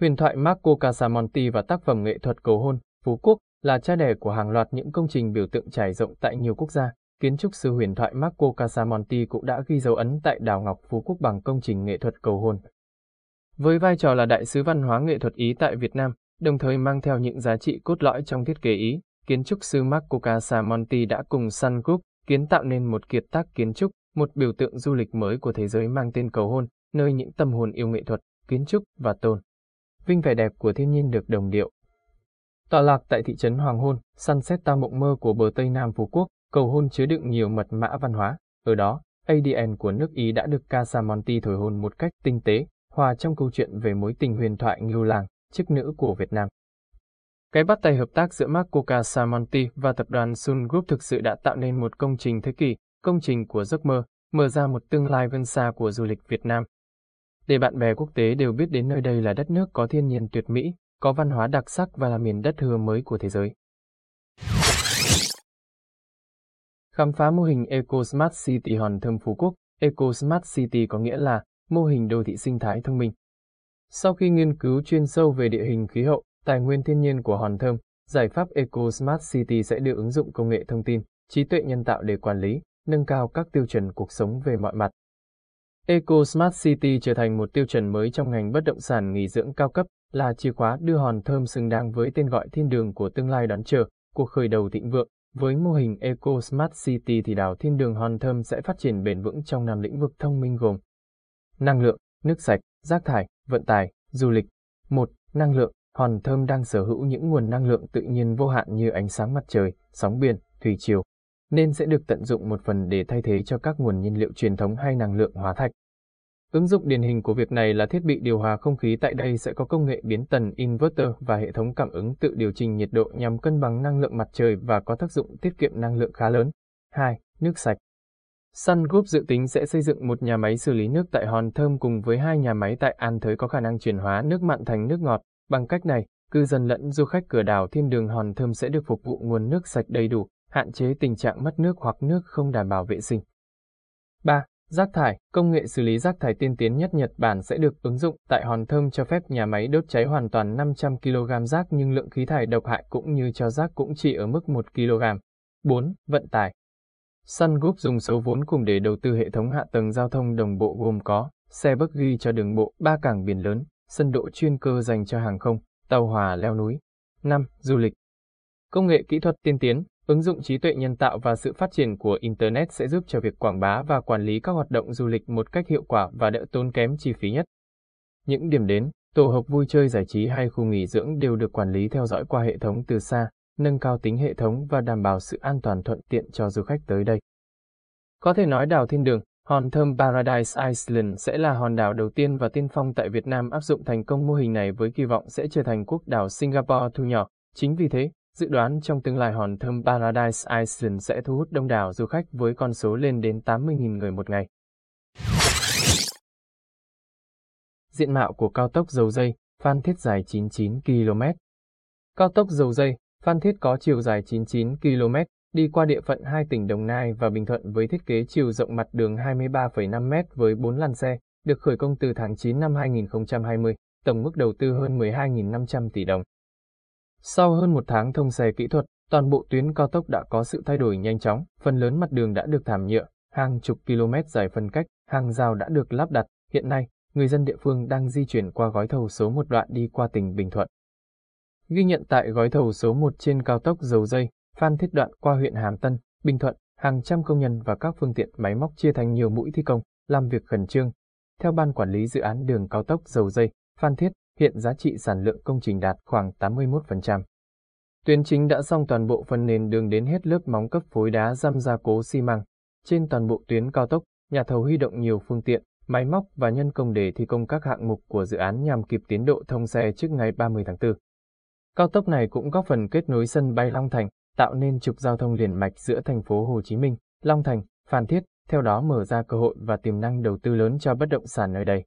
Huyền thoại Marco Casamonti và tác phẩm nghệ thuật cầu hôn, Phú Quốc là cha đẻ của hàng loạt những công trình biểu tượng trải rộng tại nhiều quốc gia. Kiến trúc sư huyền thoại Marco Casamonti cũng đã ghi dấu ấn tại đảo Ngọc Phú Quốc bằng công trình nghệ thuật cầu hôn. Với vai trò là đại sứ văn hóa nghệ thuật Ý tại Việt Nam, đồng thời mang theo những giá trị cốt lõi trong thiết kế Ý, kiến trúc sư Marco Casamonti đã cùng Sun Group kiến tạo nên một kiệt tác kiến trúc, một biểu tượng du lịch mới của thế giới mang tên cầu hôn, nơi những tâm hồn yêu nghệ thuật, kiến trúc và tôn. Vinh vẻ đẹp của thiên nhiên được đồng điệu. Tọa lạc tại thị trấn Hoàng Hôn, Sunset ta mộng mơ của bờ Tây Nam Phú Quốc, cầu hôn chứa đựng nhiều mật mã văn hóa. Ở đó, ADN của nước Ý đã được Casamonti thổi hồn một cách tinh tế, hòa trong câu chuyện về mối tình huyền thoại ngưu làng, chức nữ của Việt Nam. Cái bắt tay hợp tác giữa Marco Casamonti và tập đoàn Sun Group thực sự đã tạo nên một công trình thế kỷ, công trình của giấc mơ, mở ra một tương lai vươn xa của du lịch Việt Nam. Để bạn bè quốc tế đều biết đến nơi đây là đất nước có thiên nhiên tuyệt mỹ, có văn hóa đặc sắc và là miền đất thừa mới của thế giới. Khám phá mô hình Eco Smart City Hòn Thơm Phú Quốc Eco Smart City có nghĩa là mô hình đô thị sinh thái thông minh. Sau khi nghiên cứu chuyên sâu về địa hình khí hậu, tài nguyên thiên nhiên của Hòn Thơm, giải pháp Eco Smart City sẽ được ứng dụng công nghệ thông tin, trí tuệ nhân tạo để quản lý, nâng cao các tiêu chuẩn cuộc sống về mọi mặt. Eco Smart City trở thành một tiêu chuẩn mới trong ngành bất động sản nghỉ dưỡng cao cấp, là chìa khóa đưa Hòn Thơm xứng đáng với tên gọi thiên đường của tương lai đón chờ, cuộc khởi đầu thịnh vượng. Với mô hình Eco Smart City thì đảo Thiên Đường Hòn Thơm sẽ phát triển bền vững trong năm lĩnh vực thông minh gồm năng lượng, nước sạch, rác thải, vận tải, du lịch. 1. Năng lượng, Hòn Thơm đang sở hữu những nguồn năng lượng tự nhiên vô hạn như ánh sáng mặt trời, sóng biển, thủy triều, nên sẽ được tận dụng một phần để thay thế cho các nguồn nhiên liệu truyền thống hay năng lượng hóa thạch. Ứng dụng điển hình của việc này là thiết bị điều hòa không khí tại đây sẽ có công nghệ biến tần inverter và hệ thống cảm ứng tự điều chỉnh nhiệt độ nhằm cân bằng năng lượng mặt trời và có tác dụng tiết kiệm năng lượng khá lớn. 2. Nước sạch Sun Group dự tính sẽ xây dựng một nhà máy xử lý nước tại Hòn Thơm cùng với hai nhà máy tại An Thới có khả năng chuyển hóa nước mặn thành nước ngọt. Bằng cách này, cư dân lẫn du khách cửa đảo Thiên Đường Hòn Thơm sẽ được phục vụ nguồn nước sạch đầy đủ, hạn chế tình trạng mất nước hoặc nước không đảm bảo vệ sinh. 3. Rác thải, công nghệ xử lý rác thải tiên tiến nhất Nhật Bản sẽ được ứng dụng tại Hòn Thơm cho phép nhà máy đốt cháy hoàn toàn 500 kg rác nhưng lượng khí thải độc hại cũng như cho rác cũng chỉ ở mức 1 kg. 4. Vận tải Sun Group dùng số vốn cùng để đầu tư hệ thống hạ tầng giao thông đồng bộ gồm có xe buggy cho đường bộ, ba cảng biển lớn, sân độ chuyên cơ dành cho hàng không, tàu hòa leo núi. 5. Du lịch Công nghệ kỹ thuật tiên tiến, Ứng dụng trí tuệ nhân tạo và sự phát triển của Internet sẽ giúp cho việc quảng bá và quản lý các hoạt động du lịch một cách hiệu quả và đỡ tốn kém chi phí nhất. Những điểm đến, tổ hợp vui chơi giải trí hay khu nghỉ dưỡng đều được quản lý theo dõi qua hệ thống từ xa, nâng cao tính hệ thống và đảm bảo sự an toàn thuận tiện cho du khách tới đây. Có thể nói đảo Thiên Đường, hòn thơm Paradise Island sẽ là hòn đảo đầu tiên và tiên phong tại Việt Nam áp dụng thành công mô hình này với kỳ vọng sẽ trở thành quốc đảo Singapore thu nhỏ. Chính vì thế, Dự đoán trong tương lai hòn thơm Paradise Island sẽ thu hút đông đảo du khách với con số lên đến 80.000 người một ngày. Diện mạo của cao tốc dầu dây, Phan Thiết dài 99 km. Cao tốc dầu dây, Phan Thiết có chiều dài 99 km, đi qua địa phận hai tỉnh Đồng Nai và Bình Thuận với thiết kế chiều rộng mặt đường 23,5 m với 4 làn xe, được khởi công từ tháng 9 năm 2020, tổng mức đầu tư hơn 12.500 tỷ đồng. Sau hơn một tháng thông xe kỹ thuật, toàn bộ tuyến cao tốc đã có sự thay đổi nhanh chóng, phần lớn mặt đường đã được thảm nhựa, hàng chục km dài phân cách, hàng rào đã được lắp đặt. Hiện nay, người dân địa phương đang di chuyển qua gói thầu số 1 đoạn đi qua tỉnh Bình Thuận. Ghi nhận tại gói thầu số 1 trên cao tốc dầu dây, Phan Thiết đoạn qua huyện Hàm Tân, Bình Thuận, hàng trăm công nhân và các phương tiện máy móc chia thành nhiều mũi thi công, làm việc khẩn trương. Theo Ban Quản lý Dự án đường cao tốc dầu dây, Phan Thiết, hiện giá trị sản lượng công trình đạt khoảng 81%. Tuyến chính đã xong toàn bộ phần nền đường đến hết lớp móng cấp phối đá răm gia cố xi măng. Trên toàn bộ tuyến cao tốc, nhà thầu huy động nhiều phương tiện, máy móc và nhân công để thi công các hạng mục của dự án nhằm kịp tiến độ thông xe trước ngày 30 tháng 4. Cao tốc này cũng góp phần kết nối sân bay Long Thành, tạo nên trục giao thông liền mạch giữa thành phố Hồ Chí Minh, Long Thành, Phan Thiết, theo đó mở ra cơ hội và tiềm năng đầu tư lớn cho bất động sản nơi đây.